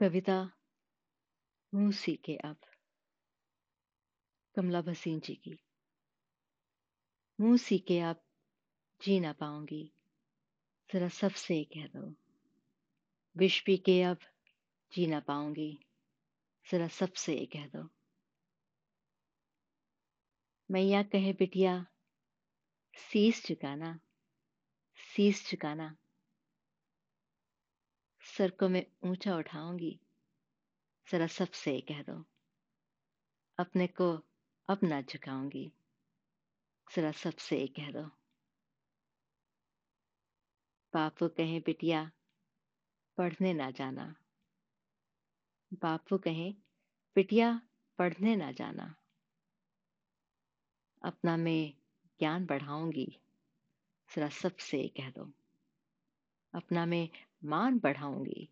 कविता मुँह सीखे अब। कमला भसीन जी की। मुँह सीखे अब जी ना पाऊँगी, जरा सबसे कह दो। विष पी के अब जी ना पाऊँगी, जरा सबसे कह दो। मैया कहे बिटिया शीस चुकाना शीस झुकाना सर को मैं ऊँचा उठाऊँगी। जरा सबसे कह दो। अपने को अपना झुकाऊँगी। जरा सबसे कह दो। बापू कहे, बिटिया, पढ़ने ना जाना। बापू कहे, बिटिया, पढ़ने ना जाना। अपना मैं ज्ञान बढ़ाऊँगी। जरा सबसे कह दो। अपना मैं मान बढ़ाऊँगी।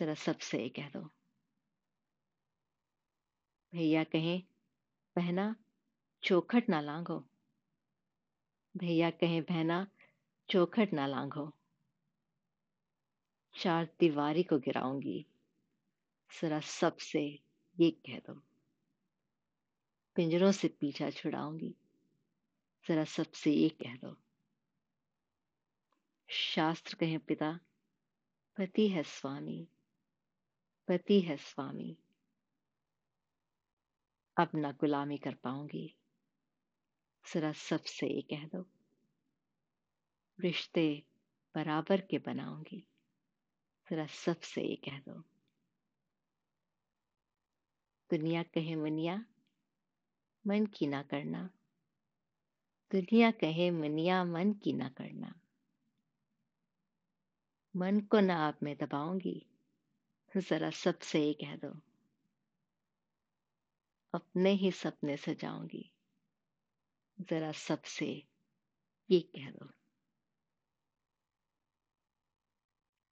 जरा सबसे कह दो। भैया कहें, बहना, चौखट ना लांघो। भैया कहें, बहना, चौखट ना लांघो। चार दीवारी को गिराऊँगी। जरा सबसे ये कह दो। पिंजरों से पीछा छुड़ाऊँगी। जरा सबसे ये कह दो। शास्त्र कहें, पिता पति है स्वामी, पति है स्वामी। अब ना गुलामी कर पाऊँगी। जरा सबसे ये कह दो। रिश्ते बराबर के बनाऊँगी। जरा सबसे ये कह दो। दुनिया कहे मुनिया, मन की ना करना। दुनिया कहे मुनिया, मन की ना करना। मन को ना आप में दबाऊँगी। जरा सबसे ये कह दो। अपने ही सपने सजाऊँगी। जरा सबसे ये कह दो।